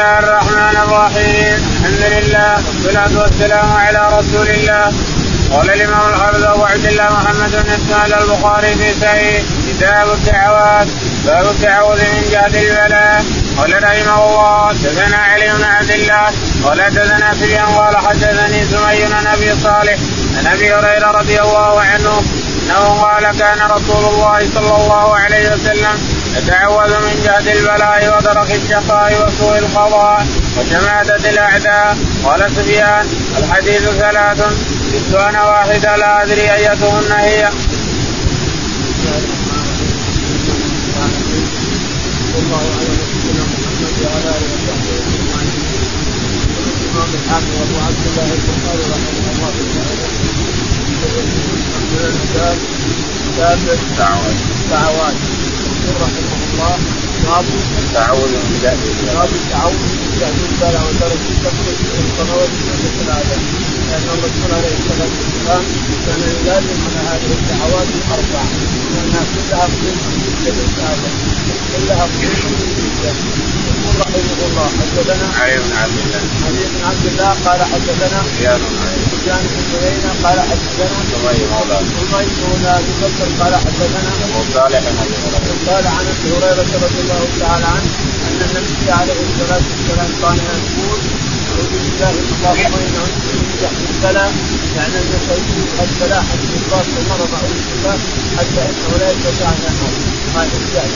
الله الرحمن الرحيم الحمد لله والصلاة والسلام على رسول الله قال الإمام الحافظ أبو عبد الله محمد بن إسماعيل البخاري في صحيح كتاب الدعوات باب التعوذ من جهد البلاء قال رحمه الله حدثنا علي بن عبد الله قال حدثنا سفيان قال حدثني سمي بن ابي صالح عن ابي هريره رضي الله عنه إنه قال كان رسول الله صلى الله عليه وسلم يتعوذ من جهد البلاء ودرك الشقاء وسوء القضاء وشماتة الأعداء قال سفيان الحديث ثلاث جئت أنا واحدة لا أدري أيتهن هي. الله على نبينا محمد وعلى اله وصحبه اجمعين. الامام الحافظ ابو عبد الله البخاري رحمه الله تعالى كتاب كتاب الدعوات الدعوات رحمه الله. باب التعوذ من جهل البلاء باب التعوذ من جهل البلاء ودرجه التقوى الصلوات من العذاب لأن الرسول عليه الصلاه والسلام كان يلازم على هذه الدعوات الاربع لانها كلها قيمه كلها يقول رحمه الله حدثنا علي بن عبد الله علي بن عبد الله قال حدثنا سفيان بن عيينة قال حدثنا سمي مولى سمي مولى ابي بكر قال حدثنا قال عن ابي هريره رضي الله تعالى عنه ان النبي عليه الصلاه والسلام كان يقول اعوذ بالله اللهم أنا من جهل البلاء يعني ان البلاء حتى يصاب المرض أو الشفاء حتى انه لا يستطيع ان ينام هذا الجهل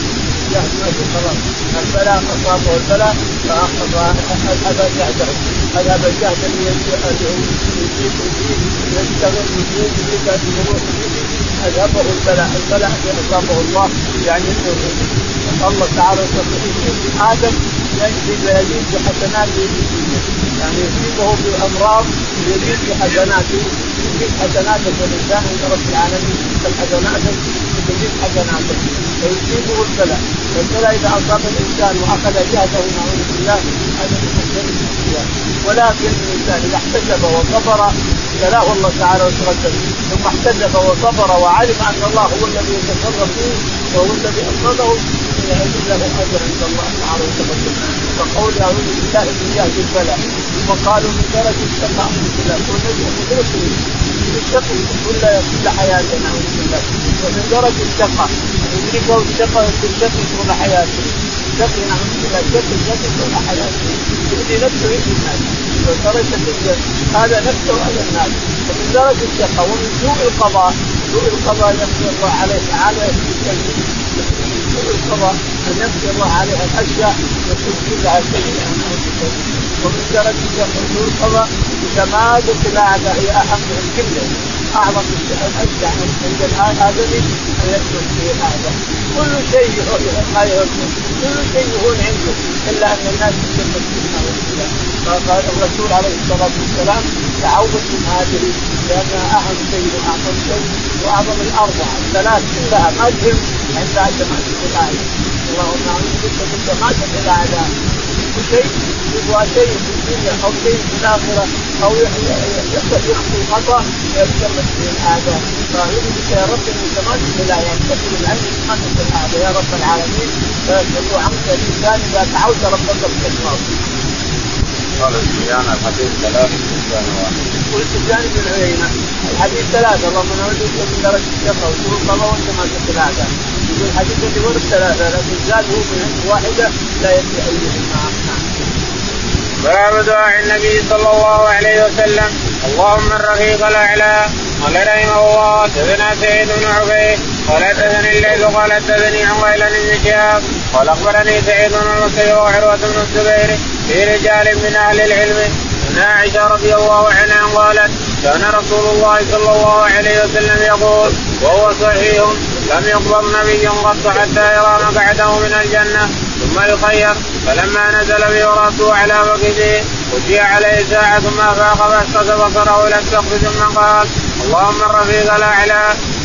ما في خلاص البلاء اصابه البلاء فاذهب جهده اذهب الجهد الذي يجيب يشتغل يجيب يجيب اذهبه البلاء البلاء الذي أصابه الله يعني الله تعالى يستطيع آدم يجزي ويزيد بحسناته يعني يصيبه بامراض يزيد بحسناته يزيد حسناتك الإنسان عند رب العالمين. يزيد حسناتك يزيد حسناتك فيصيبه البلاء. والبلاء إذا أصاب الإنسان وأخذ جهده نعوذ بالله هذا من ولكن الإنسان إذا احتسب وصبر ابتلاه الله تعالى وتقدم. ثم احتسب وصبر وعلم أن الله هو الذي يتصرف فيه وهو الذي اصابه يجد له أجر عند الله تعالى وتقدم فقول اعوذ بالله من جهد البلاء ثم قالوا من درجة الشقاء من درجة الشقي كل كل حياته نعوذ بالله ومن درجة الشقاء يدركه الشقاء الشقي طول حياته الشقي نعوذ بالله الشقي الشقي طول حياته يؤذي نفسه يؤذي الناس. ودرجه هذا نفسه وهذا الناس. ومن درجة الشقاء ومن سوء القضاء سوء القضاء يقضي الله عليه تعالى سوء القضاء أن يقضي الله عليه الأشياء يكون كلها سيئه ومن درجه سوء القضاء شماتة الاعداء هي اهم من كله أعظم الاشياء عند الادمي ان يكون فيه الاعداء كل شيء ما يهمه كل شيء يهون عنده الا ان الناس يتمسكون فقال الرسول عليه الصلاه والسلام تعوذ من هذه لانها اهم شيء واعظم شيء واعظم الاربعه الثلاث كلها ما تهم عند جماعة الايه اللهم اعوذ بك من جماعة الاعداء شيء يبغى شيء في الدنيا أو شيء في الآخرة أو يخطي خطأ يتكلم به فاعوذ بك يا رب من جماعة الايه ينتقل العلم من الاعداء يا رب العالمين فيصرف عنك الانسان اذا دعوت ربك بالاخلاص قال سفيان الحديث ثلاث سفيان واحد. بن عيينة. الحديث ثلاثة اللهم نعوذ بك من درجه الشقاء وسوء القضاء والتماسك الاعداء يقول الحديث الذي ورد ثلاثة لكن زاد هو من واحدة لا يدري ايهما نعم. باب دعاء النبي صلى الله عليه وسلم. اللهم الرفيق الأعلى. قال رحمه الله حدثنا سعيد بن عبيد قال حدثني الليل قال حدثني عن بن شهاب. قال أخبرني سعيد بن المسيب وعروة بن الزبير في رجال من أهل العلم. أن عائشة رضي الله عنها قالت كان رسول الله صلى الله عليه وسلم يقول وهو صحيح لم يقبض نبي قط حتى يرى مقعده من الجنة ثم يخير. فلما نزل به رأسه على فخذه وجيء عليه ساعة ثم أفاق فأسقط بصره إلى السقف ثم قال اللهم الرفيق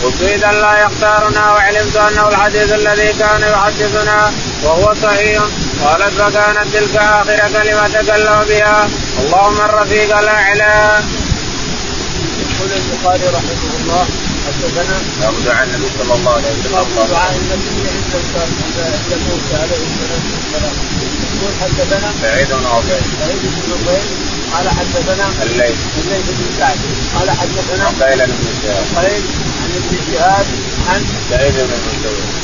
الأعلى وكيد لا يختارنا وعلمت أنه الحديث الذي كان يحدثنا وهو صحيح. قالت فكانت تلك آخر كلمة تكلم بها. اللهم الرفيق الأعلى. يقول البخاري رحمه الله حدثنا باب دعاء النبي صلى الله عليه وسلم. دعاء النبي عند موسى عليه الصلاه والسلام يقول حدثنا سعيد بن عبيد سعيد بن عبيد قال حدثنا الليث الليث بن سعد. قال حدثنا قيل بن شهاب. قيل عن ابن شهاب عن سعيد بن المسيب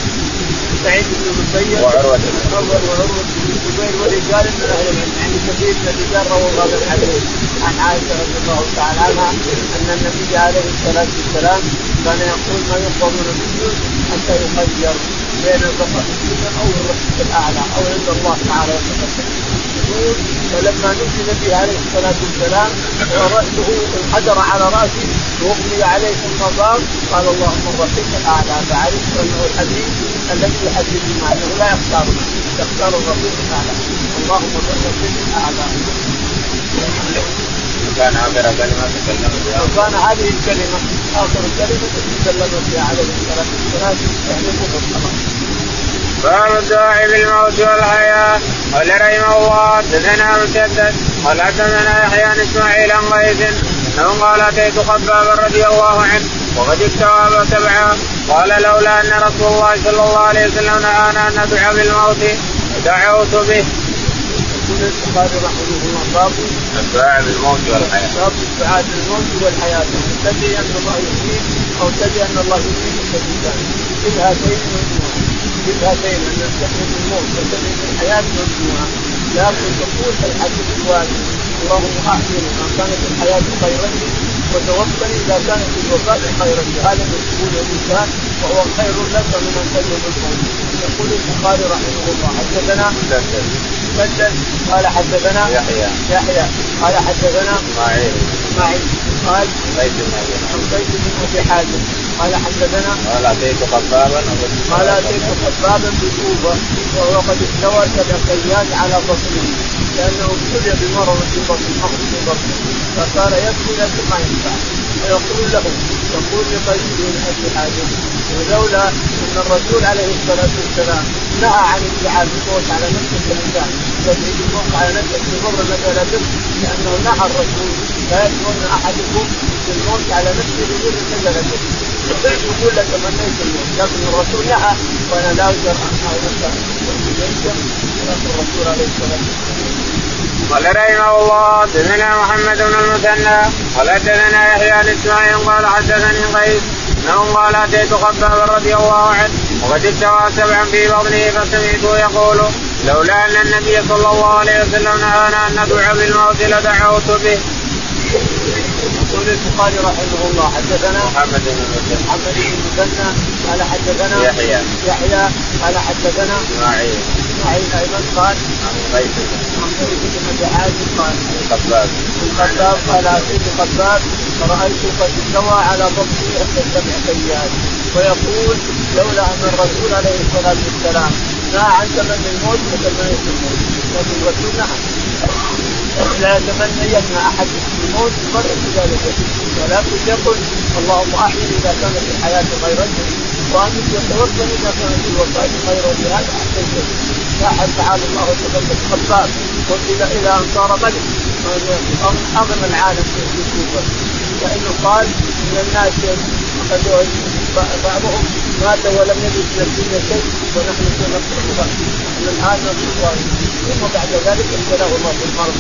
سعيد بن المسيب وعروة. بن عروة وعروة بن الزبير ورجال من أهل العلم. يعني كثير من الرجال رووا هذا الحديث عن عائشة رضي الله تعالى عنها أن النبي عليه الصلاة والسلام كان يقول ما يقبل من السجود حتى يخير بين البقاء السنة أو الرفق الأعلى أو عند الله تعالى يقول فلما نزل به عليه الصلاة والسلام وراسه انحدر على رأسه واغمي عليه ثم قال اللهم الرفيق الاعلى فعرفت انه الحديث الذي يحدث انه لا يختار يختار الرفيق الاعلى اللهم الرفيق الاعلى كان اخر كلمه تكلم بها وكان هذه الكلمة. آخر كلمه تكلم بها عليه الصلاة والسلام. يعني مفصله باب الدعاء بالموت والحياة. قال رحمه الله حدثنا مسدد. قال حدثنا يحيى إسماعيل عن قيس. أنه قال أتيت خبابا رضي الله عنه وقد استوى سبعا قال لولا أن رسول الله صلى الله عليه وسلم نهانا أن ندعو بالموت دعوت به. يقول البخاري رحمه الله باب الدعاء بالموت والحياة. باب الدعاء بالموت والحياة. تدري أن الله يحييك أو تدري أن الله يميتك الانسان كل هاتين ممنوع كل هاتين ان تستحي الموت وتدري الحياة ممنوعة. لكن تقول الحديث الواجب اللهم احيني ما كانت الحياة خيرا لي وتوفني إذا كانت الوفاة خيرا. لي هذا يقول الإنسان وهو خير لك من أن تجد الموت يقول البخاري رحمه الله حدثنا مسدد قال حدثنا يحيى. يحيى قال حدثنا إسماعيل. إسماعيل. قال قيس بن قيس بن أبي حازم. قال حدثنا قال أتيت خبابا قال أتيت خبابا بكوفة وهو قد استوى سبع على بطنه لأنه ابتلي بمرض في بطنه مرض في بطنه فصار يبكي لكن ما ينفع فيقول له يقول لقيس بن ابي حازم ولولا أن الرسول عليه الصلاة والسلام نهى عن الدعاء بالموت على نفسه الانسان يدعي بالموت على نفسه بمر نزل به لأنه نهى الرسول لا يكون أحدكم بالموت على نفسه نزل به يقول لك تمنيت الموت لكن الرسول نهى وأنا لا أقدر ان لكن الرسول عليه الصلاه والسلام قال رحمه الله حدثنا محمد بن المثنى قال حدثنا يحيى عن إسماعيل قال حدثني قيس انه قال أتيت خباب رضي الله عنه وقد استوى سبعا في بطنه فسمعته يقول لولا أن النبي صلى الله عليه وسلم نهانا أن ندعو بالموت لدعوت به. يقول البخاري رحمه الله حدثنا محمد بن المثنى محمد بن المثنى قال حدثنا يحيى. يحيى قال حدثنا إسماعيل. إسماعيل أيضا قال عن قيس عن قيس بن حازم قال خباب الخباب قال اتيت خباب فرايته قد استوى على بطنه احدى سبع أيام. ويقول لولا أن الرسول عليه الصلاة والسلام عن تمني الموت لتمنيت الموت لكن الرسول نهى لا يتمنين أحد الموت مر بذلك ولكن يقول اللهم أحيني إذا كانت الحياة خيرا وامت وتوفني إذا كانت الوفاة خيرا لهذا أحسن شيء. لاحظ تعالى الله وتقدم خباب والى إلى ان صار ملك أغنى العالم في الكوفه فانه قال من الناس بعضهم مات ولم يجد نفسه شيء ونحن سنقتله نحن الآن نصر ثم بعد ذلك ابتلاه الله بالمرض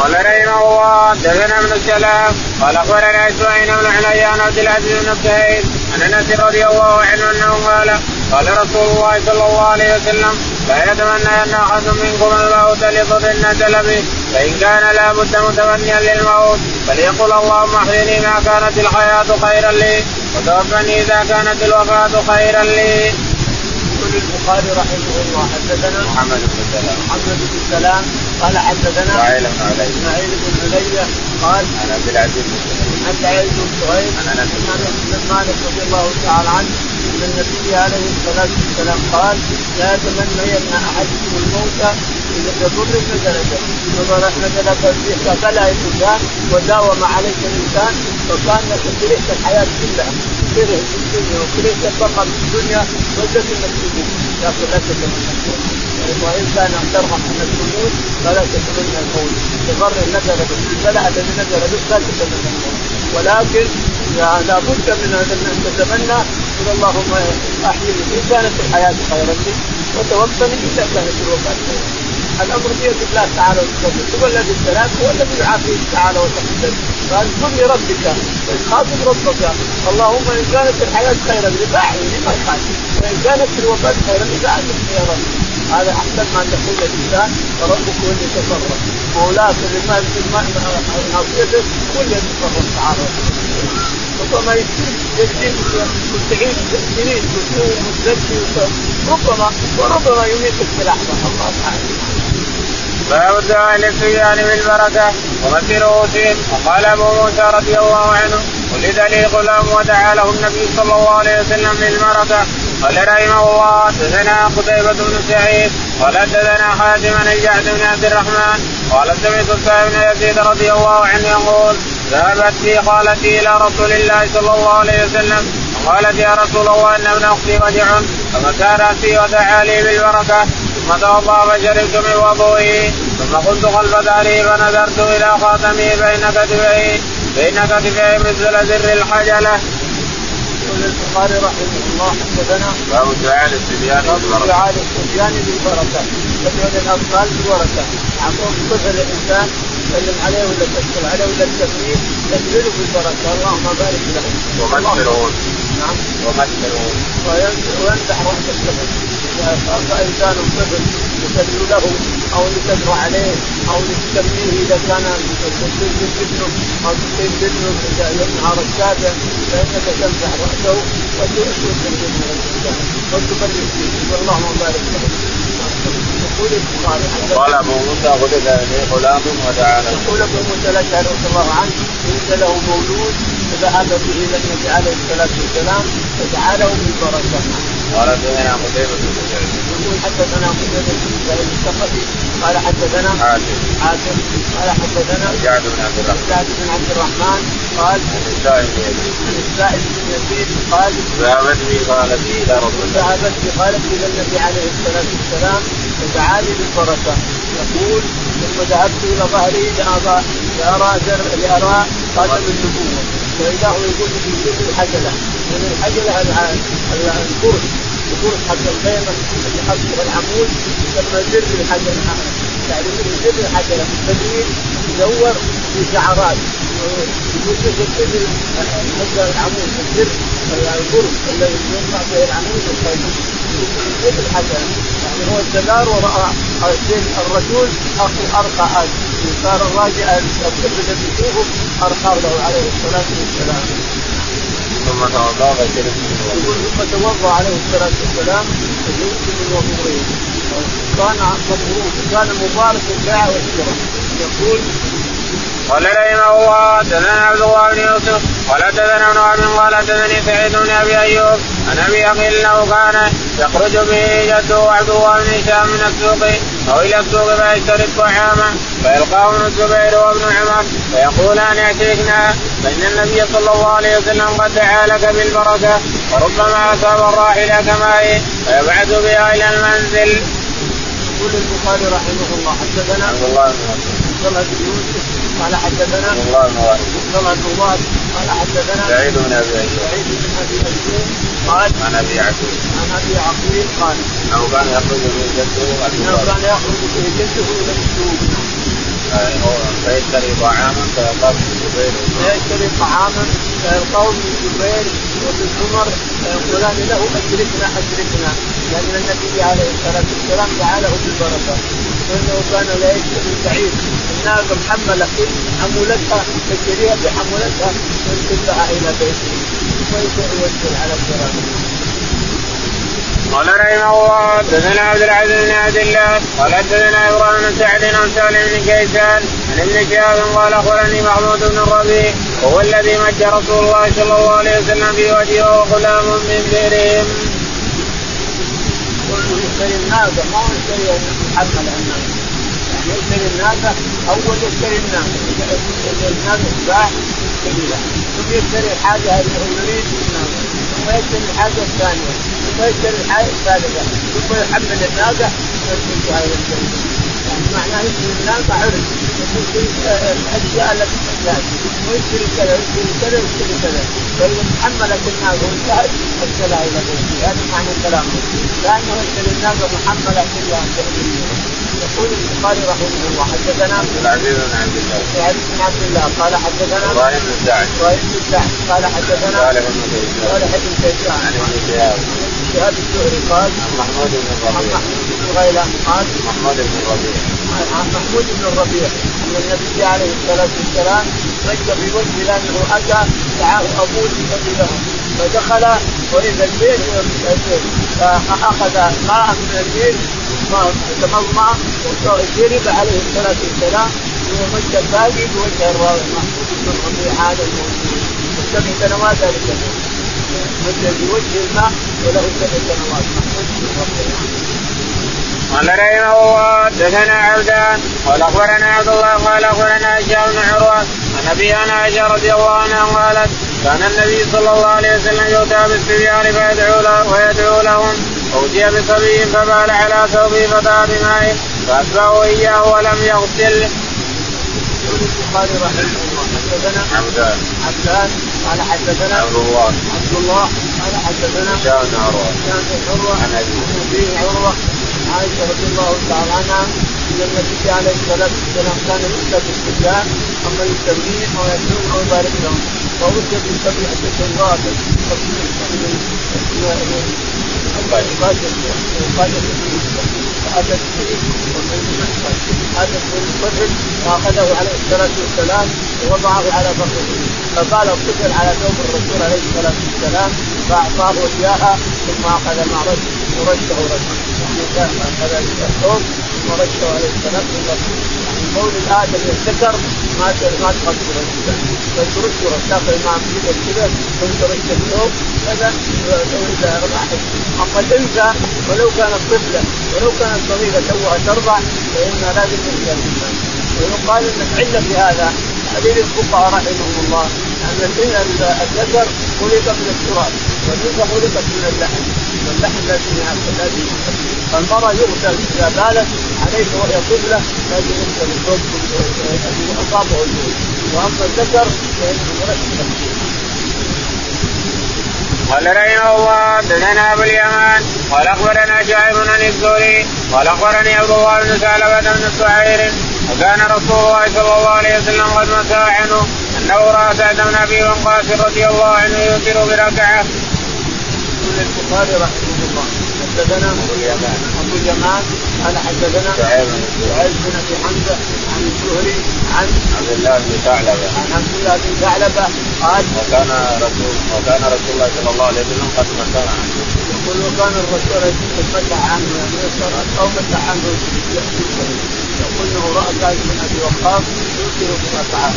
قال رحمه الله حدثنا ابن السلام قال أخبرنا إسماعيل بن علي عن عبد العزيز بن سهيل عن أنس رضي الله عنه أنه قال قال رسول الله صلى الله عليه وسلم لا يتمنى أن أحد منكم الموت لضر نزل به فإن كان لابد متمنيا للموت فليقل اللهم أحيني ما كانت الحياة خيرا لي وتوفني إذا كانت الوفاة خيرا لي. يقول البخاري رحمه الله. حدثنا محمد بن سلام. محمد بن سلام. قال حدثنا اسماعيل بن علي. إسماعيل بن علي. قال عن عبد العزيز بن سهيل عن سعيد بن سهيل عن أنس بن مالك رضي الله تعالى عنه. ان النبي عليه الصلاة والسلام قال لا يتمنين أحدكم الموت يضر نزل به نزل به بلا الإنسان وداوم عليك الإنسان فكانك كرهت الحياة كلها كرهت الدنيا وكرهت البقاء في الدنيا ودت إنك تموت. لكن لا تتمنى الموت وإن كان ترغب انك تموت فلا تتمنى الموت. بضر نزل به البلاء الذي نزل بك لا تتمنى الموت. ولكن لا بد من أن تتمنى يقول اللهم احيني ان كانت الحياة خيرا لي وتوفني اذا كانت الوفاة. خيرا الامر بيد الله تعالى وتقدم هو الذي ابتلاك هو الذي يعافيك تعالى وتقدم فاذكر لربك خاطب ربك. اللهم إن كانت الحياة خيرا لي فاحيني ما وإن كانت الوفاة خيرا لي فاعلمني يا رب هذا أحسن ما تقول الإنسان فربك هو اللي يتصرف. مولاك اللي ما ناصيته هو اللي يتصرف تعالى ربما يجي مستعين سنين مستبكي ربما وربما يميتك في لحظه الله تعالى باب الدعاء للصبيان بالبركه ومثل رؤوسهم وقال ابو موسى رضي الله عنه ولد لي غلام ودعا له النبي صلى الله عليه وسلم بالبركه قال رحمه الله حدثنا قتيبة بن سعيد قال حدثنا خاتم الجعد بن عبد الرحمن قال سمعت سعيد بن يزيد رضي الله عنه يقول ذهبت بي خالتي إلى رسول الله صلى الله عليه وسلم قالت يا رسول الله إن ابن أختي وجع فمسى راسي ودعا لي بالبركة ثم توضا فشربت من وضوئي ثم قلت خلف داري فنظرت إلى خاتمي بين كتفي بين كتفي مثل زر الحجلة. يقول البخاري رحمه الله حدثنا باب دعاء للصبيان باب دعاء للصبيان بالبركة. تدعو للاطفال بالبركة. عطوه كل الإنسان تسلم عليه ولا تدخل عليه ولا تسميه تدعو بالبركه اللهم بارك له. ومثلون نعم. ومثلون ويمسح راس الطفل إذا صار إنسان طفل يسلم له أو لتدعو عليه أو لتسميه إذا كان تسلم ابنه أو تسلم ابنه إذا ينهار السابع فإنك تمسح رأسه وتبرك فيه. اللهم بارك له. قال أبو موسى ولد لي غلام ودعا له يقول أبو موسى الاشعري رضي الله عنه ولد له مولود فذهب به إلى النبي عليه الصلاة والسلام فدعا له بالبركه. قال حدثنا قتيبة بن سعيد يقول حدثنا قتيبة بن سعيد الثقفي. قال حدثنا حاتم. حاتم. قال حدثنا جعد بن عبد الرحمن. سعد بن عبد الرحمن. قال عن السائب بن يزيد. عن السائب بن يزيد قال ذهبت بي إلى رسول الله ذهبت بقالت إلى النبي عليه الصلاة والسلام. فدعا لي بالبركه يقول ثم ذهبت إلى ظهري لأرى لارى لأرى خاتم النبوه فإذا هو يقول في الحجلة. من الحجلة الكرس الكرس حق الخيمة اللي حق العمود يسمى زر الحجلة. يعني من زر الحجلة. التدوير يدور في شعرات. يقول زر حق العمود الزر الكرس الذي يوضع به العمود. الخيمه زر الحجلة. هو الدمار وراء الرسول أرقى هذا صار الراجع الطفل الذي يشوفه أرقى له عليه الصلاة والسلام. ثم توضا يقول ثم توضا عليه الصلاة والسلام فشرب من وضوءه كان مبروك كان مبارك البيع والشراء يقول قال رحمه الله. حدثنا عبد الله بن يوسف. قال حدثنا ابن وهب قال حدثني سعيد بن أبي أيوب. عن أبي أخي إنه كان يخرج به جده عبد الله بن هشام من السوق. أو إلى السوق فيشتري الطعام. فيلقاه ابن الزبير وابن عمر. فيقولان اشركنا فإن النبي صلى الله عليه وسلم قد دعا لك بالبركة. وربما أصاب الراحله كمائه فيبعث بها إلى المنزل. يقول البخاري رحمه الله حدثنا عبد عبد الله بن يوسف. قال حدثنا الله بن الله بن وائل قال حدثنا سعيد بن أبي ايوب سعيد بن أبي ايوب قال عن أبي عقيل عن أبي عقيل قال انه كان يخرج به جده انه كان يخرج به جده إلى السوق. فيشتري طعاما فيقام الزبير. فيشتري طعاما فيلقاه ابن الزبير وابن عمر فيقولان له أشركنا أشركنا. لأن النبي عليه الصلاة والسلام دعا له بالبركة. وانه كان لا يشتري بعيد. الناقه محملة. حمولتها تشتريها بحمولتها وينتبه إلى بيته. ويوكل على الصراط قال رحمه الله حدثنا عبد العزيز بن عبد الله قال حدثنا إبراهيم بن سعد عن سالم بن كيسان عن ابن شهاب قال أخبرني محمود بن الربيع وهو الذي مج رسول الله صلى الله عليه وسلم في وجهه وغلام من بئرهم. يشتري الناقة ما هو يشتري محمل الناقة. يعني يشتري الناقة أول يشتري الناقة. إذا الناقة تباع يشتريها ثم يشتري الحاجة اللي يريد الناقة. ثم يشتري الحاجة الثانية. ثم يشتري الحاجة الثالثة. ثم يحمل الناقة وينتهي إلى الجنه معناه يشتري الناقه عرف الاشياء التي تحتاج ويشتري كذا ويشتري كذا ويشتري كذا فاذا تحملت الناقه وانتهت ارسلها إلى بيته هذا معنى كلامه لأنه يشتري الناقه محمله كلها يقول؟ البخاري رحمه الله حدثنا عبد العزيز بن عبد الله سعيد بن عبد الله قال حدثنا إبراهيم بن سعد إبراهيم بن سعد قال حدثنا صالح بن كيسان صالح بن كيسان عن ابن شهاب شهاب الزهري قال عن محمود بن الربيع غيلان قال محمود بن الربيع عن محمود بن الربيع أن النبي عليه الصلاة والسلام رج في وجه لأنه اتى دعاه ابوه ليصلي له. فدخل واذا الليل فأخذ ماء من الليل تمضمع وشرب عليه الصلاة والسلام. ومد الباقي بوجه محمود بن الربيع هذا الموجود سبع سنوات ذلك مد بوجه الماء وله سبع سنوات. محمود بن الربيع قال رحمه الله حدثنا عبدان قال أخبرنا عبد الله قال أخبرنا هشام بن عروة عن أبي أنا عائشة رضي الله عنها قالت كان النبي صلى الله عليه وسلم يؤتى بالصبيان فيدعو له ويدعو لهم فأتي بصبي فبال على ثوبه فدعا بماء فأتبعه إياه ولم يغسل. يقول البخاري رحمه الله حدثنا عبدان عبدان قال حدثنا عبد الله عبد الله قال حدثنا هشام بن عروة هشام بن عروة عن. أبيه عروة عائشة رضي الله تعالى عنها إن النبي عليه الصلاة والسلام كان يؤتى بالصبيان اما يسميهم ويدعوهم ويبارك لهم فأتي بسبعة سنوات فأتت به أتت الطفل فأخذه عليه الصلاة والسلام ووضعه على فخذه فقال الطفل على ثوب الرسول عليه الصلاة والسلام فأعطاه إياها ثم أخذ ما رش ورشه رشه أخذ الثوب ثم رشه عليه والسلام يعني مولد آدم الذكر ما ما تغسل الإنسان فترش تاخذ مع كذا كذا ثم ترش الثوب كذا اذا راحت اما الانثى ولو كانت طفله ولو كانت صغيره توها ترضع فانها لازم ترجع الانسان ويقال إن العلة في هذا حديث الفقهاء رحمهم الله أن الذكر خلق من التراب والانثى خلقت من اللحم واللحم لازم لازم فالمراه يغسل إذا بالت عليه وهي طفلة لازم يغسل الذي أصابه الموت وأما الذكر فإنه مرشد قال رحمه الله حدثنا أبو اليمان قال أخبرنا شعيب بن الزهري قال أخبرني عبد الله بن ثعلبه بن سعير وكان رسول الله صلى الله عليه وسلم قد مسى عنه أنه رأى سعد بن أبي وقاص رضي الله عنه يوتر بركعة. يقول البخاري رحمه الله حدثنا أبو اليمان قال حدثنا سعيد بن أبي حمزة عن الزهري عن عبد الله بن ثعلبة عن عبد الله بن ثعلبة قال وكان رسول وكان رسول الله صلى الله عليه وسلم قد مسى عنه. يقول وكان الرسول مسح عنه يعني أو مسح عنه يقول انه رأى سعد بن أبي وقاص يوتر بركعات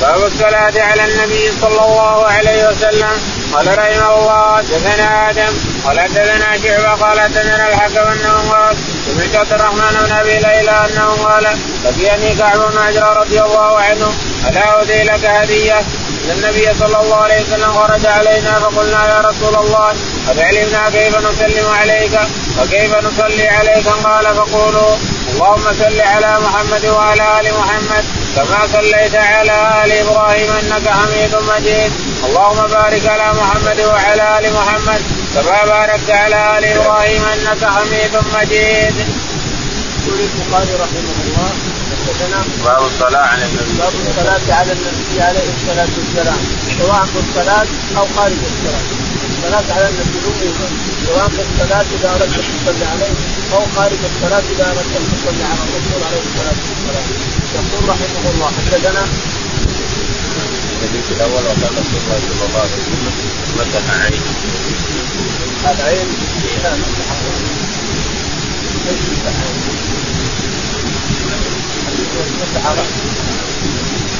باب الصلاة على النبي صلى الله عليه وسلم. قال رحمه الله حدثنا آدم قال حدثنا شعبة قال حدثنا الحكم انه قال سمعت عبد الرحمن بن أبي ليلى أنه قال لقيني كعب بن عجرة رضي الله عنه ألا أهدي لك هدية؟ إن النبي صلى الله عليه وسلم خرج علينا فقلنا يا رسول الله قد علمنا كيف نسلم عليك؟ وكيف نصلي عليك؟ قال فقولوا اللهم صل على محمد وعلى آل محمد كما صليت على آل إبراهيم إنك حميد مجيد. اللهم بارك على محمد وعلى آل محمد كما باركت على آل إبراهيم إنك حميد مجيد. يقول البخاري رحمه الله حدثنا باب الصلاة على النبي. باب الصلاة على النبي عليه الصلاة والسلام سواء في الصلاة أو خارج الصلاة. الصلاة على النبي في الصلاة إذا أردت أن تصلي عليه أو خارج الصلاة إذا أردت أن تصلي على الرسول عليه الصلاة والسلام. يقول رحمه الله حدثنا الحديث الأول وكان رسول الله صلى الله عليه وسلم مسح عينه العين فيها مسح مسح الرأس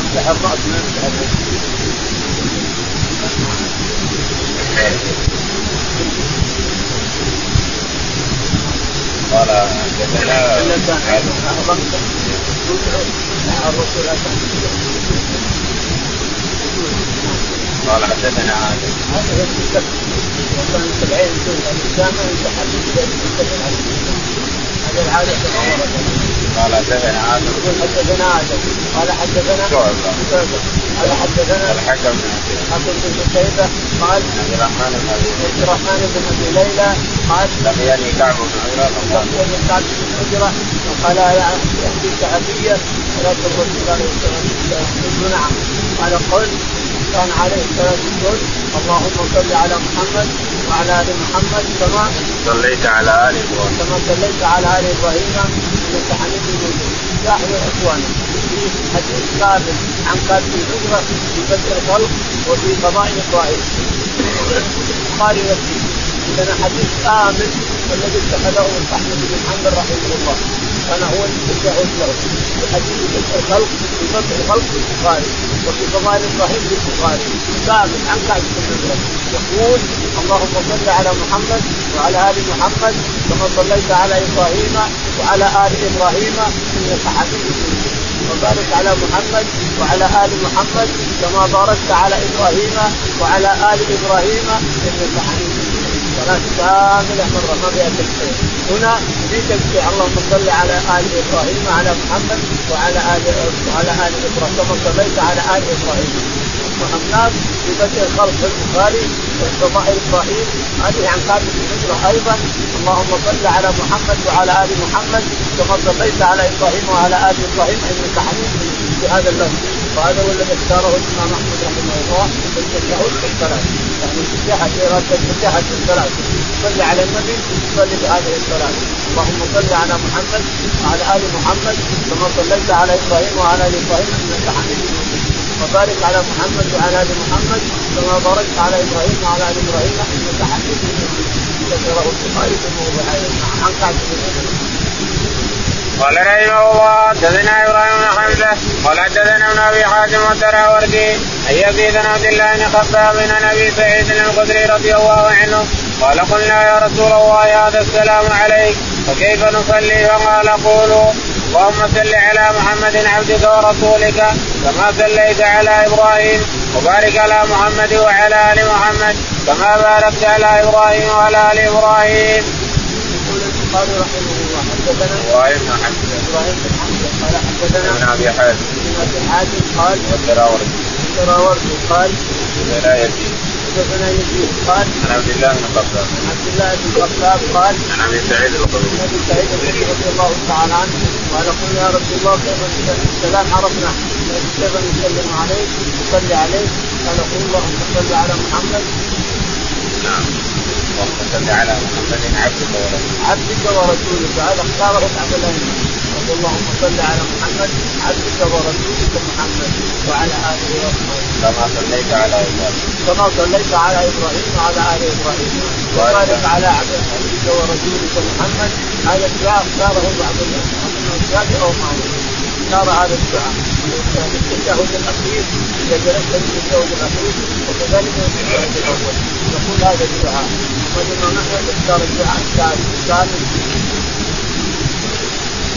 مسح الوجه قال حدثنا قال حدثنا آدم. هذا وكان سبعين سنة يتحدث ورد. قال حدثنا آدم. قال حدثنا شعبة. قال حدثنا الحكم. بن حكم بن قتيبة قال عبد الرحمن بن أبي عبد الرحمن بن أبي ليلى قال لقيني كعب بن عجره فقال. لقيني كعب بن وقال يحكي صحابية ولكن الرسول عليه الصلاة والسلام قلت نعم. قال قل. كان عليه الصلاة والسلام اللهم صل على محمد وعلى آل محمد كما صليت على آل إبراهيم. كما صليت على آل إبراهيم إنك حميد مجيد. يا اخواني في حديث ثابت عن قاتل الهجرة في بدء الخلق وفي فضائل إبراهيم البخاري نفسه عندنا حديث كامل الذي اتخذه أحمد بن حنبل رحمه الله. كان هو التشهد له في حديث بدء الخلق في بدء الخلق في البخاري وفي فضائل إبراهيم في البخاري. كامل عن قاتل الهجرة يقول اللهم صل على محمد وعلى آل محمد كما صليت على إبراهيم وعلى آل إبراهيم إنك حميد مجيد. وبارك على محمد وعلى آل محمد كما باركت على إبراهيم وعلى آل إبراهيم إنك حميد صلاة كاملة مرة ما فيها تكفير هنا في تكفير اللهم صل على آل إبراهيم وعلى محمد وعلى آل وعلى آل إبراهيم كما صليت على آل إبراهيم. وهناك في بدء الخلق في البخاري وفضائل إبراهيم هذه عن قاتل الهجرة أيضا. اللهم صل على محمد وعلى آل محمد كما صليت على إبراهيم وعلى آل إبراهيم. إنك حميد في هذا اللفظ. وهذا هو الذي اختاره الإمام أحمد رحمه الله. في التشهد في الصلاة. يعني التشهد في الصلاة. صلي على النبي صلي بهذه الصلاة. اللهم صل على محمد وعلى آل محمد كما صليت على إبراهيم وعلى آل إبراهيم. إنك حميد وبارك على محمد وعلى آل محمد كما باركت على إبراهيم وعلى آل إبراهيم إنك حميد مجيد. ذكره البخاري عن قاعدة قال رحمه الله حدثنا إبراهيم بن حمزة. قال حدثنا ابن أبي حاتم والدراوردي ان يزيد بن عبد الله بن خباب بن أبي سعيد الخدري رضي الله عنه قال قلنا يا رسول الله هذا السلام عليك. فكيف نصلي فقال قولوا اللهم صل على محمد عبدك ورسولك كما صليت على إبراهيم وبارك على محمد وعلى آل محمد كما باركت على إبراهيم وعلى آل إبراهيم. يقول البخاري رحمه الله حدثنا إبراهيم بن حمزه إبراهيم بن حمزه قال حدثنا ابن أبي حاتم ابن أبي حاتم قال والدراوردي. الدراوردي قال لا يزيد حدثنا يزيد قال عن عبد الله بن خباب عن عبد الله بن خباب قال عن أبي سعيد الخدري. عن أبي سعيد الخدري رضي الله تعالى عنه قال قلنا يا رسول الله كيف السلام عرفنا؟ كيف نسلم عليك؟ نصلي عليك؟ قال قل اللهم صل على محمد. نعم. اللهم صل على محمد عبدك ورسولك. عبدك ورسولك. هذا اختاره عبد الله. قال اللهم صل على محمد عبدك ورسولك محمد وعلى آله وصحبه كما صليت على إبراهيم. كما صليت على إبراهيم وعلى آل إبراهيم. وبارك على عبدك ورسولك محمد. هذا الدعاء اختاره بعض الشافعي أو مالك اختار هذا الدعاء. في التشهد الاخير اذا جلست في التشهد الأخير وكذلك في التشهد الأول يقول هذا الدعاء. الامام احمد اختار الدعاء الثالث.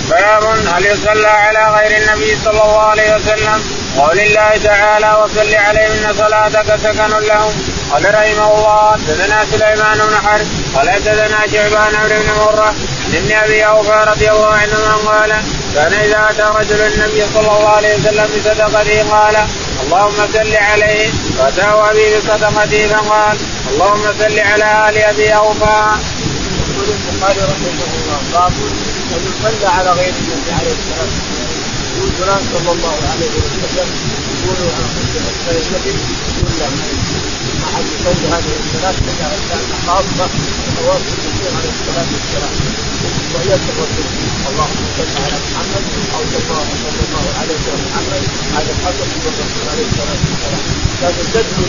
باب هل يصلى على غير النبي صلى الله عليه وسلم قول الله تعالى وصل عليهم ان صلاتك سكن لهم قال رحمه الله حدثنا سليمان بن حرب قال حدثنا شعبان بن مرة عن ابن أبي أوفى رضي الله عنهما قال كان إذا أتى رجل النبي صلى الله عليه وسلم بصدقته قال اللهم صل عليه فأتاه أبي بصدقته فقال اللهم صل على آل أبي أوفى. يقول البخاري رحمه الله ان يصلى على غير النبي عليه الصلاة والسلام. يقول فلان صلى الله عليه وسلم يقول النبي يقول لا. ما حد يصلي هذه الصلاة إلا خاصه وتواصل النبي عليه الصلاة والسلام. ويد الرسول اللهم صل على محمد أو صلى الله عليه وسلم. محمد هذا الحسن الرسول عليه الصلاه والسلام لكن تدعو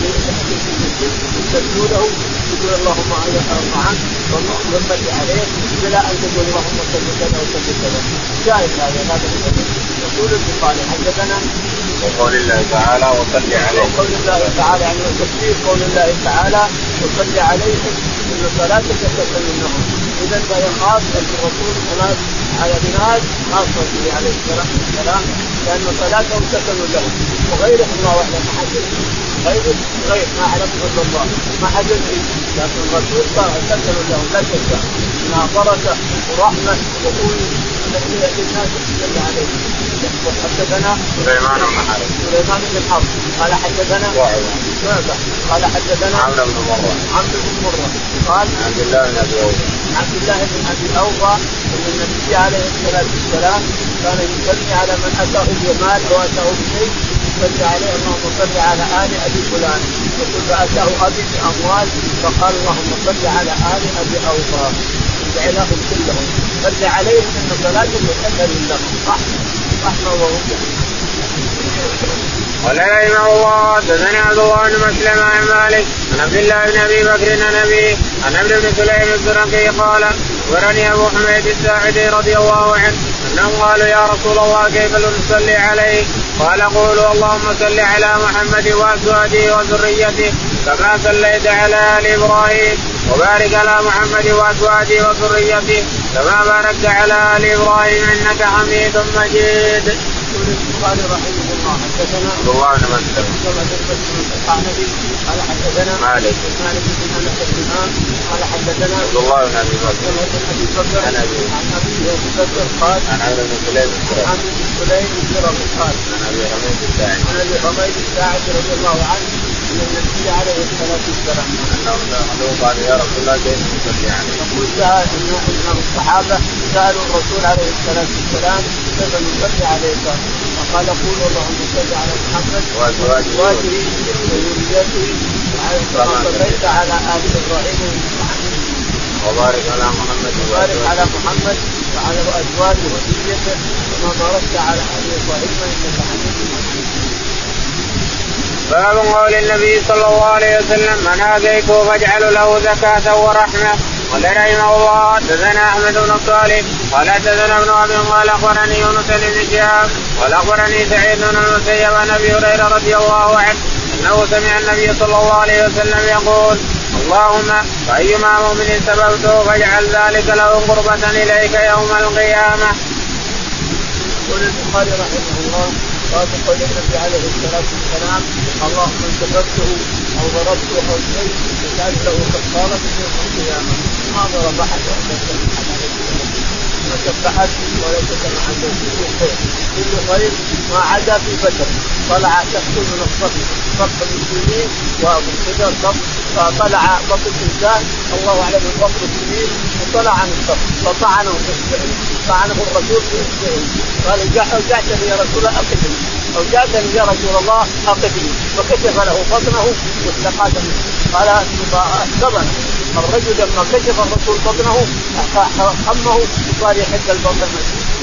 تدعو له تقول اللهم ارضى عنه واللهم امتي عليه بلا ان تقول اللهم صل كذا وصل كذا جائز هذا هذا يقول البخاري حدثنا وقول الله تعالى وصل عليه. وقول الله تعالى يعني تفسير قول الله تعالى وصل عليهم إن صلاتك سكن لهم اذا فهي خاصة بالرسول صلاه على الناس خاصة به عليه الصلاة والسلام لأن صلاتهم سكن لهم وغيرهم الله اعلم ما حد غير غير ما أعلمه إلا الله. ما حد يدري. لكن الرسول ذكر له لا شك انها بركه ورحمه وقول للناس عليه حدثنا سليمان بن حرب. سليمان بن حرب. قال حدثنا شعبة. قال حدثنا عمرو بن مرة. عمرو بن مرة. قال عبد الله بن أبي أوفى. عبد الله بن أبي أوفى أن النبي عليه الصلاة والسلام كان يصلي على من أتاه بمال أو اتاه بشيء يصلي عليه اللهم صل على آل أبي فلان. يقول أتاه أبي بأموال فقال اللهم صل على آل أبي أوفى. جعلهم كلهم صل عليهم ان صلاتهم من لهم رحمه رحمه ورحمه قال رحمه الله حدثنا عبد الله بن مسلم عن مالك عن عبد الله بن أبي بكر عن ابي عن عبد بن سليم الزرقي قال أخبرني أبو حميد الساعدي رضي الله عنه أنهم قالوا يا رسول الله كيف نصلي عليك؟ قال قولوا اللهم صل على محمد وأزواجه وذريته كما صليت على آل إبراهيم. وبارك على محمد وأزواجه وذريته كما باركت على آل إبراهيم إنك حميد مجيد. يقول البخاري رحمه الله حدثنا الله بن قال حدثنا مالك مالك بن انس قال حدثنا عبد الله بن ابي بكر بن أبي بكر عن ابي عن بكر قال عن قال عن ابي حميد الساعدي عن ابي حميد الساعدي رضي الله عنه. ان النبي عليه الصلاه والسلام انهم سالوه قالوا يا رسول الله كيف نصلي عليك؟ يقول سأل ان الصحابه سالوا الرسول عليه الصلاه والسلام كيف نصلي عليك؟ فقال قولوا اللهم صل على محمد وازواجه وذريته كما صليت على ال إبراهيم وبارك على محمد وبارك على محمد وعلى ازواجه وذريته كما باركت على ال إبراهيم انك حميد باب قول النبي صلى الله عليه وسلم من آتيته فاجعل له زكاة ورحمة. قال رحمه الله. حدثنا أحمد بن صالح. قال حدثنا ابن أبي قال أخبرني يونس بن شهاب قال أخبرني سعيد بن المسيب عن أبي هريرة رضي الله عنه أنه سمع النبي صلى الله عليه وسلم يقول اللهم وايما مؤمن سببته فاجعل ذلك له قربة إليك يوم القيامة. يقول البخاري رحمه الله باب قول النبي عليه الصلاة والسلام اللهم ان كفرته أو ضربته أو شيء فجعل له كفاره يوم القيامه ما ضرب أحد ما سبحت ولا سمع عنده كل خير كل خير. ما عدا في بدر طلع تحت من الصف صف المسلمين وكذا الصف فطلع بطن الإنسان. الله أعلم بطن المسلمين. وطلع عن الصف. فطعنه طعنه الرسول في اصبعه قال اوجعتني يا رسول الله اقفني اوجعتني يا رسول الله اقفني فكشف له بطنه واستقاد قال اصبنا الرجل لما كشف الرسول بطنه خمه وصار يحب البطن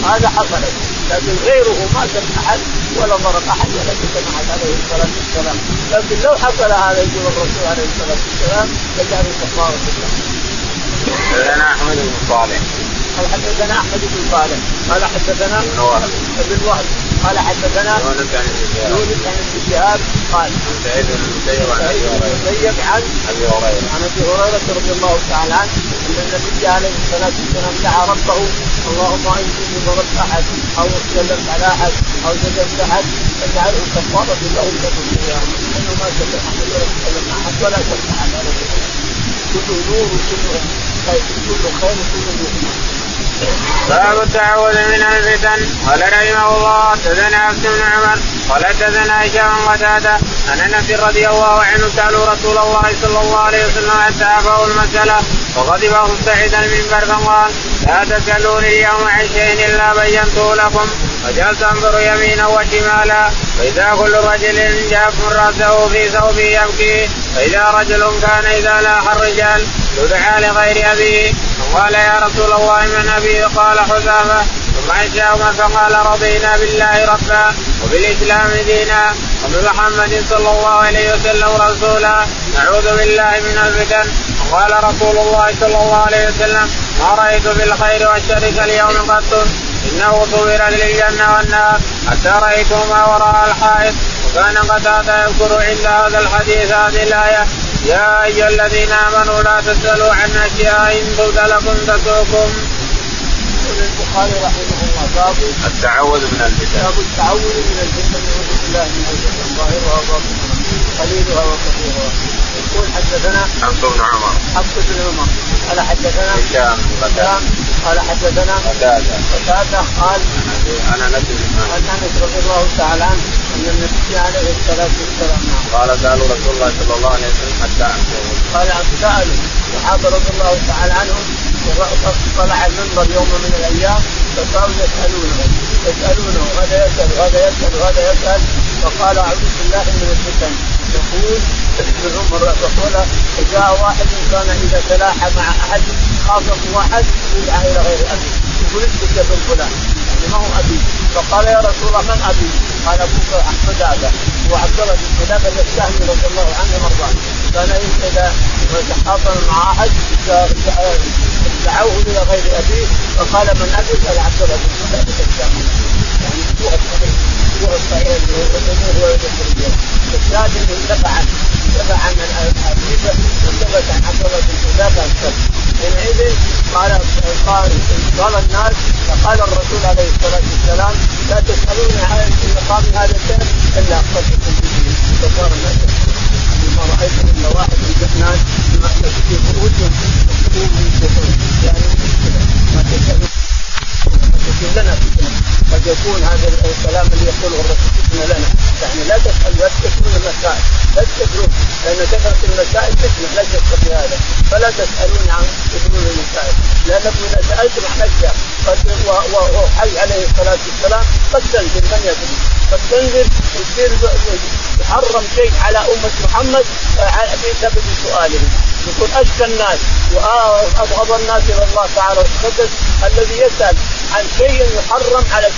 هذا حصل. لكن غيره ما سمع أحد ولا ضرب أحد ولا سمع عليه الصلاة والسلام. لكن لو حصل هذا يقول الرسول عليه الصلاة والسلام لكان كفاره الله. أحمد بن صالح. قال حدثنا أحمد بن صالح قال حدثنا بن وهب ابن وهب قال حدثنا يونس عن ابن يونس عن ابن شهاب قال عن سعيد بن المسيب عن أبي هريرة. عن أبي هريرة. عن أبي هريرة رضي الله تعالى عنه أن النبي عليه الصلاة والسلام دعا ربه اللهم إني ضربت أحد أو تكلمت على أحد أو جذبت أحد فاجعله كفارة له يوم القيامه انه ما شك احد ولا تكلم احد ولا شك أحد كل نور وكل خير كل خير وكل نور. باب التعوذ من الفتن. قال رحمه الله حدثنا عبد بن عمر قال حدثنا هشام قتادة عن أنس رضي الله عنه سألوا رسول الله صلى الله عليه وسلم حتى عفوا المسألة وغضب مستعدا المنبر فقال لا تسألوني اليوم عن شيء إلا بينته لكم وجلس أنظر يمينا وشمالا فإذا كل رجل جاف رأسه في ثوبه يبكي فإذا رجل كان إذا لاح الرجال يدعى لغير أبيه. قال يا رسول الله من ابي قال حذافة ثم انشا فقال رضينا بالله ربا وبالإسلام دينا وبمحمد صلى الله عليه وسلم رسولا نعوذ بالله من الفتن. وقال رسول الله صلى الله عليه وسلم ما رأيت بالخير والشر كاليوم قط إنه صور للجنة والنار حتى رأيتهما وراء الحائط. وكان قتادة يذكر عند هذا الحديث هذه الآية يا أيها الذين آمنوا لا تسألوا عن أشياء إن تبد لكم تسؤكم. يقول البخاري رحمه الله باب التعوذ من الفتن. باب التعوذ من الفتن نعوذ بالله من الفتن ظاهرها وباطنها قليلها وكثيرها يقول حدثنا حفص بن عمر حفص بن عمر قال حدثنا هشام هشام قال حدثنا قتادة. قال عن انس عن أنس رضي الله تعالى عنه أن النبي عليه الصلاة والسلام قال سألوا رسول الله صلى الله عليه وسلم حتى انفذوا قال سألوا الصحابه رضي الله تعالى عنهم طلع المنبر يوم من الأيام فصاروا يسألونه. يسألونه هذا يسأل وهذا يسأل وهذا يسأل؟ فقال أعوذ بالله من الفتن. يقول ابن عمر يقول جاء واحد كان إذا تلاحى مع أحد خاصم واحد يدعى إلى غير أبي. يقول اسكت يا ابن فلان. يعني ما هو أبي. فقال يا رسول الله من أبي؟ قال أبوك أحمد هذا وعبد الله بن قلابه الشهمي رضي الله عنه وارضاه كان إذا تحاصل مع أحد دعوه إلى غير أبيه فقال من ابي؟ قال عبد الله بن قلابه الشهمي يعني سوء الصحيح سوء الصحيح الشاهد انه دفع دفع عن ابيه وثبت عن عبد الله بن قلابه الشهمي حينئذ قال قال قال الناس فقال الرسول عليه الصلاة والسلام لا تسالوني عن مقام هذا الشهر الا اخبرتكم به فصار الناس ما رايت الا واحد من جحنان في خروجهم يعني ما تسالون تكون لنا فتنه قد يكون هذا الكلام اللي يقوله الرسول فتنه لنا. يعني لا تسأل لا تكثروا المسائل لا تكثروا لأن كثرة المسائل فتنه لا شك في هذا. فلا تسالون عن كثروا المسائل. لانكم اذا سالتم عن اشياء وحي عليه الصلاة والسلام قد تنزل من يدري قد تنزل وتصير يحرم شيء على أمة محمد بسبب سؤالهم يكون اشقى الناس وابغض الناس إلى الله تعالى وتقدس الذي يسأل عن شيء يحرم على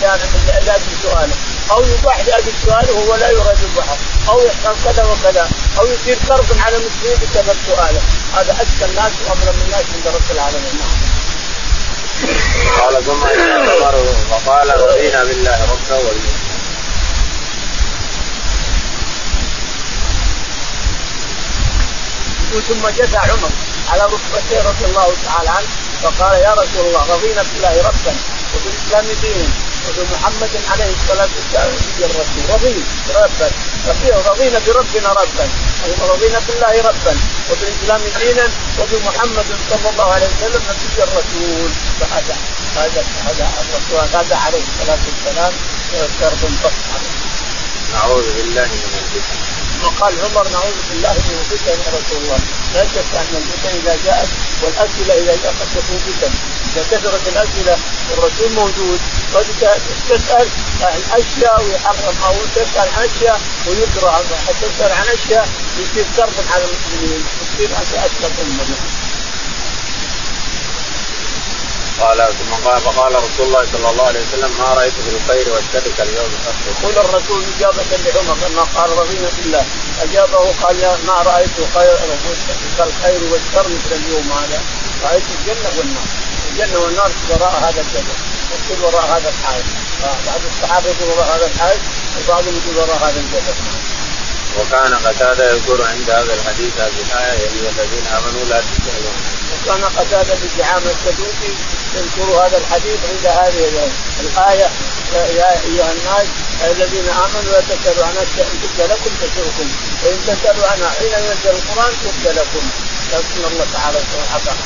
لاجل سؤاله. أو يباح لأجل سؤاله وهو لا يراد البحر أو يحصل كذا وكذا. أو يصير كرب على المسلمين بسبب سؤاله. هذا اشقى الناس واظلم الناس عند رب العالمين. قال ثم عمر وقال رضينا بالله ربا والمسلمين ثم جثى عمر على ركبتيه رضي الله تعالى عنه فقال يا رسول الله رضينا بالله ربا وبالإسلام دينا وبمحمد عليه الصلاة والسلام نبي الرسول. رضينا ربا رضينا بربنا ربا. رضينا بالله ربا وبالإسلام دينا وبمحمد صلى الله عليه وسلم نبي الرسول. فهذا هذا هذا الرسول هذا عليه الصلاة والسلام كرب فصح نعوذ بالله من الفتن وقال عمر نعوذ بالله من الفتن يا رسول الله. لا شك أن الفتن إذا جاءت والأسئلة إذا جاءت قد تكون فتن. إذا كثرت الأسئلة والرسول موجود قد تسأل عن أشياء ويحرم أو تسأل عن أشياء ويكره تسأل عن أشياء يصير كرب على المسلمين يصير انت اشقى الامه قال ثم قال فقال رسول الله صلى الله عليه وسلم ما رأيت في الخير والشر كاليوم يقول الرسول إجابة لعمر لما قال رضينا بالله. أجابه قال ما رأيت خير كالخير والشر مثل اليوم هذا. رأيت الجنة والنار. الجنة والنار وراء هذا الجبل. وكل وراء هذا الحائط. بعض الصحابة يقول وراء هذا الحائط وبعضهم يقول وراء هذا الجبل. وكان قتادة يذكر عند هذا الحديث هذه الآية يا أيها الذين آمنوا لا تسالون وكان قتادة بزعامه السدوسي يذكر هذا الحديث عند هذه الآية. يا أيها الناس الذين آمنوا لا تسألوا عن إن تبدا لكم تسركم وإن تسألوا عنها حين ينزل القرآن تبدا لكم. لكن الله تعالى سبحانه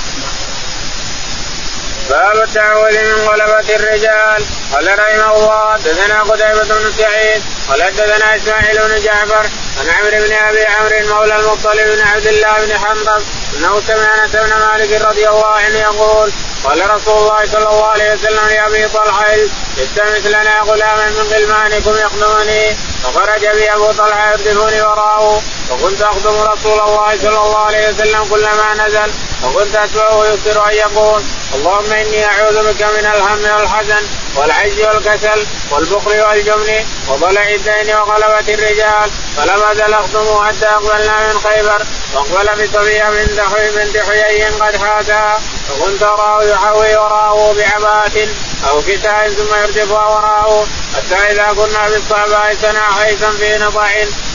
باب التعوذ من غلبة الرجال. قال رحمه الله حدثنا قتيبة بن سعيد. قال حدثنا إسماعيل بن جعفر عن عمرو بن أبي عمرو مولى المطلب بن عبد الله بن حنظل. أنه سمع أنس بن مالك رضي الله عنه يقول قال رسول الله صلى الله عليه وسلم لابي طلحة التمس لنا غلاما من غلمانكم يخدمني. فخرج بي أبو طلحة يردفني وراءه. وكنت أخدم رسول الله صلى الله عليه وسلم كلما نزل. وكنت اتبعه يكثر أن يقول اللهم إني أعوذ بك من الهم والحزن والعجز والكسل والبخل والجبن وضلع الدين وغلبة الرجال. فلم أزل أخدمه حتى أقبلنا من خيبر. واقبل بصبيه بنت بنت حيي قد حاتها فكنت أراه يحوي وراءه بعباءة أو كساء ثم يرجفها وراءه حتى إذا كنا بالصعباء سنا حيثا في نطع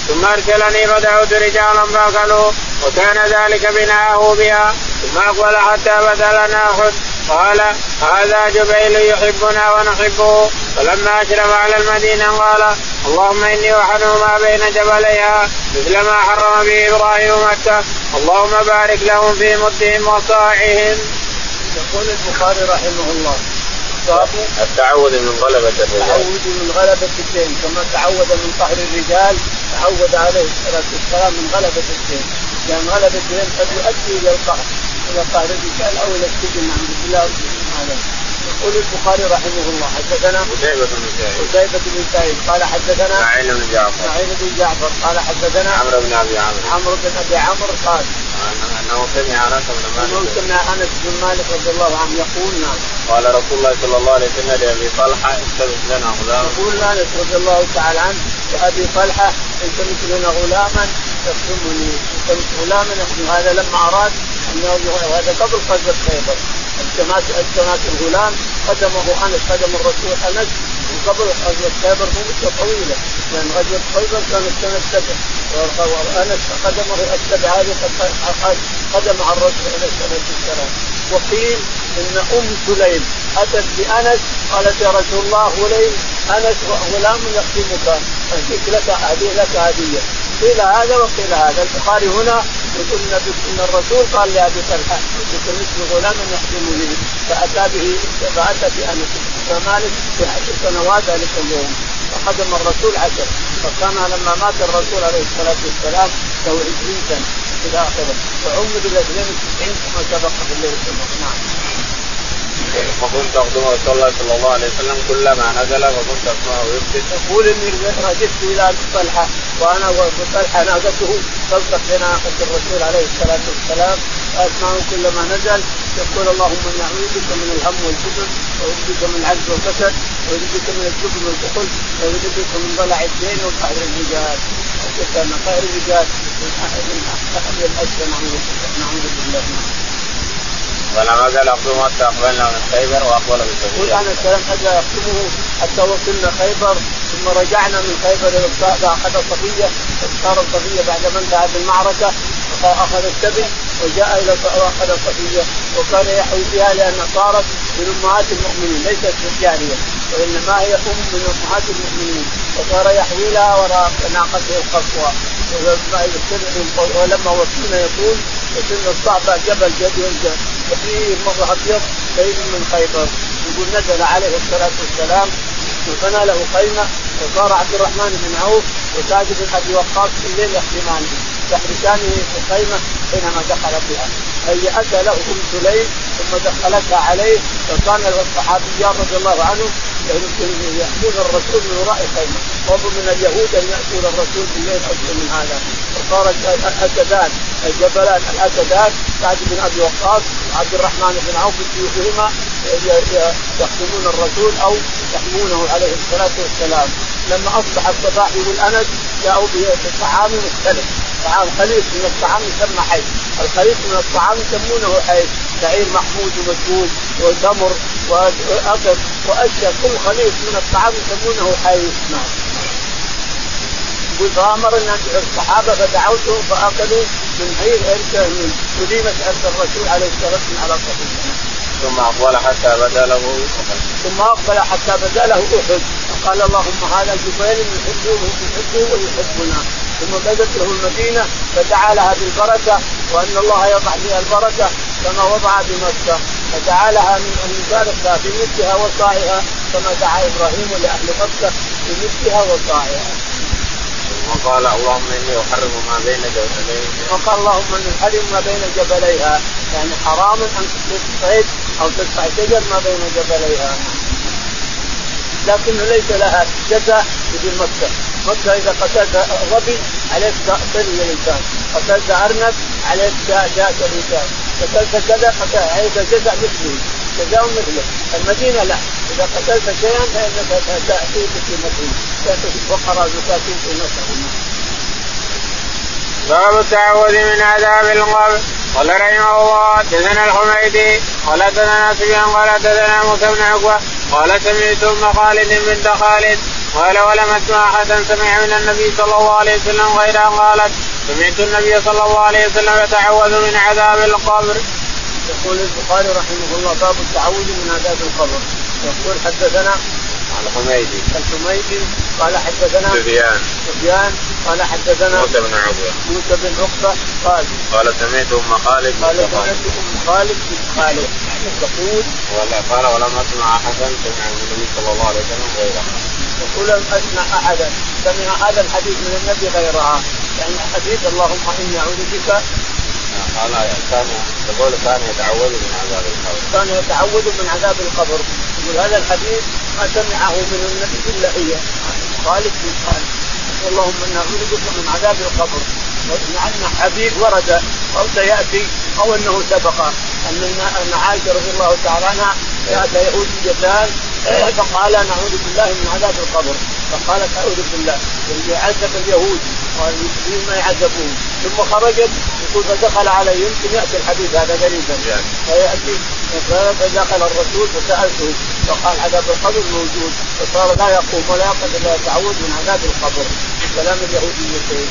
ثم أرسلني فدعوت رجالا فاكلوا وكان ذلك بناءه بها ثم أقبل حتى بدا لنا احد قال هذا جبيل يحبنا ونحبه فلما أشرف على المدينة قال اللهم إني احرم ما بين جبليها مثل ما حرم به إبراهيم مكه اللهم بارك لهم في مدهم وصاعهم. يقول البخاري رحمه الله. التعوذ من غلبة الرجال. التعوذ من غلبة الدين. كما تعوذ من قهر الرجال تعوذ عليه الصلاة والسلام من غلبة الدين. لأن غلبة الدين قد يؤدي إلى القهر إلى قهر الرجال أو إلى السجن نعوذ بالله هذا يقول البخاري رحمه الله حدثنا قتيبة بن سعيد قتيبة بن سعيد قال حدثنا اسماعيل بن جعفر. اسماعيل بن جعفر قال حدثنا عمرو بن أبي عمرو. عمرو بن أبي عمرو قال أنه سمع أنس بن مالك. أنه سمع أنس بن مالك رضي الله عنه يقول نعم. قال رسول الله صلى الله عليه وسلم لأبي طلحة التمس لنا غلاما. يقول أنس رضي الله تعالى عنه لأبي طلحة التمس لنا غلاما. يخدمني التمس غلاما هذا لما أراد انه هذا قبل قصه خيبر التماس التماس الغلام قدمه أنس قدم الرسول أنس من قبل غزوه خيبر مدة طويلة. لأن غزوه خيبر كانت سنة سبع. وانس قدمه السبع هذه قدم على الرسول عليه الصلاة والسلام. وقيل إن أم سليم أتت بأنس قالت يا رسول الله غليم أنس غلام يخدمك اهديك لك اهدي لك هدية. قيل هذا وقيل هذا. البخاري هنا يقول إن الرسول قال لأبي طلحة مثل غلام يخدمني فأتى به فأتى بأنس. فمالك في عشر سنوات ذلك اليوم. فقدم الرسول عشر فكان لما مات الرسول عليه الصلاة والسلام له 20 سنه إلى اخره وعمر إلى 92 كما سبق في الليل نعم. فكنت اخدم رسول الله صلى الله عليه وسلم كلما نزل فكنت أسمعه يكتب يقول إني رددت إلى أبي طلحة وأنا وابو طلحة ناقته تلصق بناقه الرسول عليه الصلاة والسلام. واسمعه كلما نزل يقول اللهم إني أعوذ بك من الهم والحزن واعوذ بك من العجز والكسل واعوذ بك من الجبن والبخل واعوذ بك من ضلع الدين وقهر الرجال. ان قهر الرجال من أحد الاشياء نعوذ بالله ولما قال أقدم حتى أقبلنا من خيبر وأقبل بسبيل يقول عن السلام حتى يقدمه حتى وصلنا خيبر ثم رجعنا من خيبر إلى فاخذ صفيه اختار الصفية بعد ما انتهت المعركة. أخذ السبي وجاء إلى وأخذ صفيه وكان يحوي بها لانها صارت من أمهات المؤمنين ليست جاريه وإنما هي أم من أمهات المؤمنين وصار يحوي لها وراء ناقته القصوى. ولما وصلنا يقول وصلنا الصعبه جبل جبل كثير مره أبيض قريب من خيبر. يقول نزل عليه الصلاة والسلام وبنى له خيمة وصار عبد الرحمن بن عوف وسعد بن أبي وقاص في الليل يخدمانه يحرسانه في الخيمه حينما دخل بها. هيأتها له أم سليم ثم دخلتها عليه فكان الصحابيان رضي الله عنهم يأتون الرسول من وراء الخيمه وهم من اليهود أن يأتون الرسول في الليل أكثر من هذا. وصار الاسدان الجبلان الاسدان سعد بن أبي وقاص وعبد الرحمن بن عوف بسيوفهما يخدمون الرسول أو يحمونه عليه الصلاة والسلام. لما أصبح الصباح يقول انس جاءوا بطعام مختلف. طعام خليط من الطعام يسمى حي الخليط من الطعام يسمونه حي شعير محمود ومسموم وتمر وأقط وأشياء. كل خليط من الطعام يسمونه حي نعم. يقول فأمرنا الصحابة فدعوتهم فأكلوا من عير من وليمه الرسول عليه الصلاة والسلام على صفيه ثم أقبل حتى بدا له ثم أقبل حتى بدا له أحد. فقال اللهم هذا جبيل يحبه يحبه ويحبنا. ثم بدت له المدينة فدعا لها بالبركة وأن الله يضع فيها البركة كما وضع بمكة. فدعا لها من يبارك في مثلها وصاعها كما دعا إبراهيم لأهل مكة في مثلها وصاعها وقال اللهم إني أحرم ما بين جبليها وقال اللهم إني أحرم ما بين جبليها. يعني حرام أن تصعد أو تدفع شجر ما بين جبليها. لكن ليس لها جزاء في مكة. مكة إذا قتلت ظبي عليك طير الانسان قتلت أرنب عليك جاء الانسان قتلت كذا عليك جزاء مثله جزاء مثله المدينة لا. إذا قتلت شيئا فإنك تاتي في المدينة تاتي الفقراء المساكين في مكه باب التعوذ من عذاب القبر. قال رحمه الله حدثنا الحميدي قال حدثنا سفيان قال حدثنا موسى بن عقبة. قال سمعت ام خالد بنت خالد قال ولم اسمع احدا سمع من النبي صلى الله عليه وسلم غيرها قالت سمعت النبي صلى الله عليه وسلم يتعوذ من عذاب القبر. يقول البخاري رحمه الله باب التعوذ من عذاب القبر. يقول حدثنا الحميدي الحميدي قال حدثنا سفيان. سفيان قال حدثنا موسى بن عقبه موسى بن عقبة قال قال سمعت أم خالد قال سمعت أم خالد بن خالد. تقول ولا قال ولم أسمع أحدا سمع من النبي صلى الله عليه وسلم غيرها يقول لم أسمع أحدا. سمع هذا الحديث من النبي غيرها. يعني حديث اللهم إني أعوذ بك كان يقول كان يتعوذ من عذاب القبر. كان يتعوذ من عذاب القبر. يقول هذا الحديث ما سمعه من النبي إلا هي خالد بن خالد. اللهم إنا نعوذ بك من عذاب القبر. لأن حديث ورد أو سيأتي أو أنه سبق أن ان عائشه رضي الله تعالى عنها جاءت يهوديتان فقال نعوذ بالله من عذاب القبر. فقالت أعوذ بالله. اللي عذب اليهود ما يعذبون ثم خرجت يقول فدخل علي يمكن يأتي الحديث هذا قريبا فيأتي فدخل الرسول فسألته فقال عذاب القبر موجود فصار لا يقوم ولا يقعد إلا يتعوذ من عذاب القبر. كلام اليهوديتين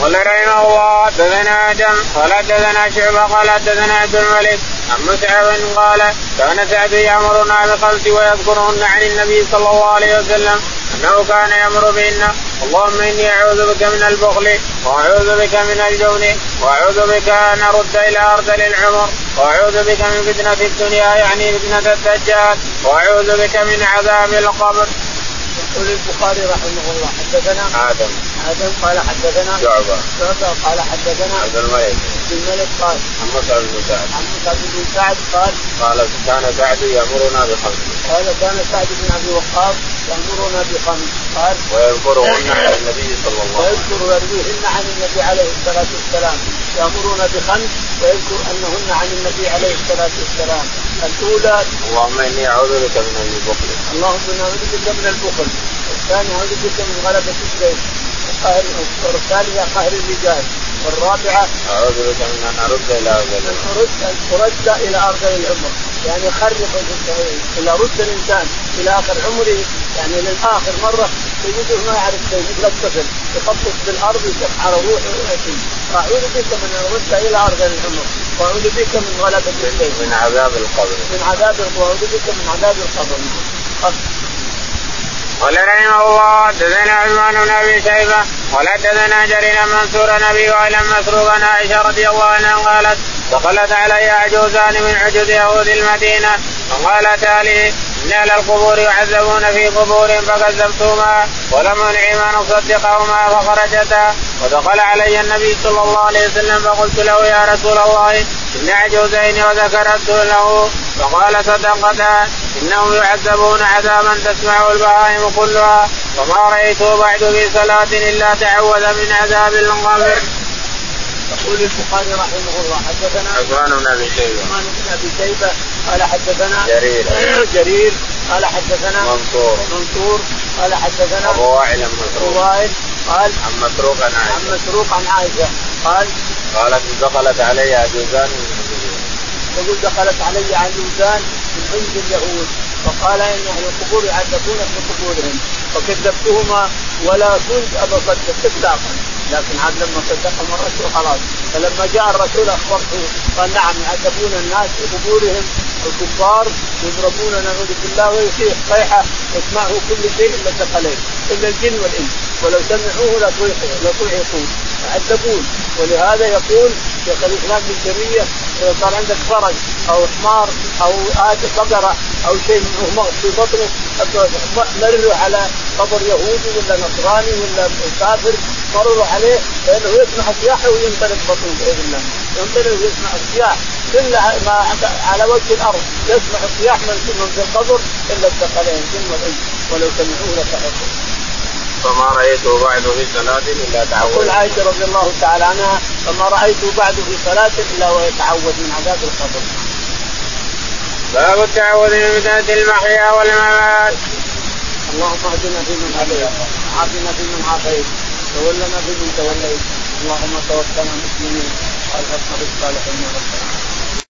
قال رحمه الله حدثنا آدم قال حدثنا شعبة قال حدثنا عبد الملك عن مسعد قال كان سعد يأمرنا بخمس ويذكرهن عن النبي صلى الله عليه وسلم. أنه كان يأمر بهن. اللهم إني أعوذ بك من البخل وأعوذ بك من الجبن وأعوذ بك أن أرد إلى ارذل العمر وأعوذ بك من فتنة الدنيا يعني فتنة الدجال وأعوذ بك من عذاب القبر. يقول البخاري رحمه الله حدثنا آدم. آدم قال حدثنا شعبة. شعبة قال حدثنا عبد الملك. عبد الملك قال عن مصعب بن سعد. عن مصعب بن سعد قال قال كان سعد يأمرنا بخمس. قال كان سعد بن أبي وقاص يأمرنا بخمس. قال ويذكرهن عن النبي صلى الله عليه وسلم. ويذكر يرويهن عن النبي عليه الصلاة والسلام. يامرون بخمس. ويذكر أنهن عن النبي عليه الصلاة والسلام. الأولى. اللهم إني أعوذ بك من البخل. اللهم أنا أعوذ بك من البخل. والثاني أعوذ بك من غلبة الدين والثالثه قهر الرجال. والرابعة أعوذ بك من أن أرد إلى ارذل أرد ارد إلى أرض العمر. يعني خرق إذا رد الإنسان إلى آخر عمره يعني للآخر مرة تجده ما يعرف شيء مثل الطفل يخطط بالارض يشق على روحه ويأتي. أعوذ بك من أن أرد إلى أرض العمر. وأعوذ بك من غلبة الليل من عذاب القبر. من عذاب وأعوذ بك من عذاب القبر. قال رحمه الله حدثنا عثمان بن أبي شيبة قال حدثنا جرير منصور نبي وعلم مسروق عائشة رضي الله عنها قالت دخلت علي عجوزان من عجوز يهود المدينة فقالتا لي ان أهل القبور يعذبون في قبورهم فكذبتهما ولم انعم أن أصدقهما فخرجتا. ودخل علي النبي صلى الله عليه وسلم فقلت له يا رسول الله ان عجوزين وذكرت له. فقال صدقتا إنهم يعذبون عذابا تسمعه البهائم كلها. وما رايته بعد في صلاة إلا تعوذ من عذاب القبر. يقول البخاري رحمه الله حدثنا عثمان بن أبي شيبة. عثمان بن أبي شيبة قال حدثنا جرير. جرير قال حدثنا منصور. منصور قال حدثنا أبو وائل ابو مسروق. وائل قال عن مسروق عن عن عائشة. مسروق عن عائشة قال قالت دخلت علي عجوزان يقول دخلت علي عجوزان من عند اليهود فقال إن أهل القبور يعذبون في قبورهم فكذبتهما ولا كنت ابى اصدق اطلاقا لكن عاد لما صدقهم الرسول خلاص. فلما جاء الرسول اخبرته قال نعم يعذبون الناس في قبورهم الكفار يضربون نعوذ بالله ويصيح صيحة يسمعه كل شيء إلا الثقلين إلا الجن والإنس. ولو سمعوه لصيحوا يعذبون ولهذا يقول شيخ الإسلام ابن تيمية إذا صار عندك فرج أو حمار أو بقرة أو شيء مغمض في بطنه مروا على قبر يهودي ولا نصراني ولا كافر مروا عليه فانه يسمع صياحه وينطلق بطنه بإذن الله. ينطلق ويسمع الصياح كل ما على وجه الأرض يسمع الصياح من في القبر إلا الثقلين ثم الانس ولو سمعوه لسحقوا فما رايته بعد في صلاة إلا تعوذ تقول عائشة رضي الله تعالى عنها فما رايته بعد في صلاة إلا ويتعوذ من عذاب القبر. باب التعوذ من فتنة المحيا والممات. اللهم اهدنا فيمن هديت، وعافنا فيمن عافيت، تولنا فيمن توليت، اللهم توفنا مسلمين وألحقنا بالصالحين يا رب العالمين.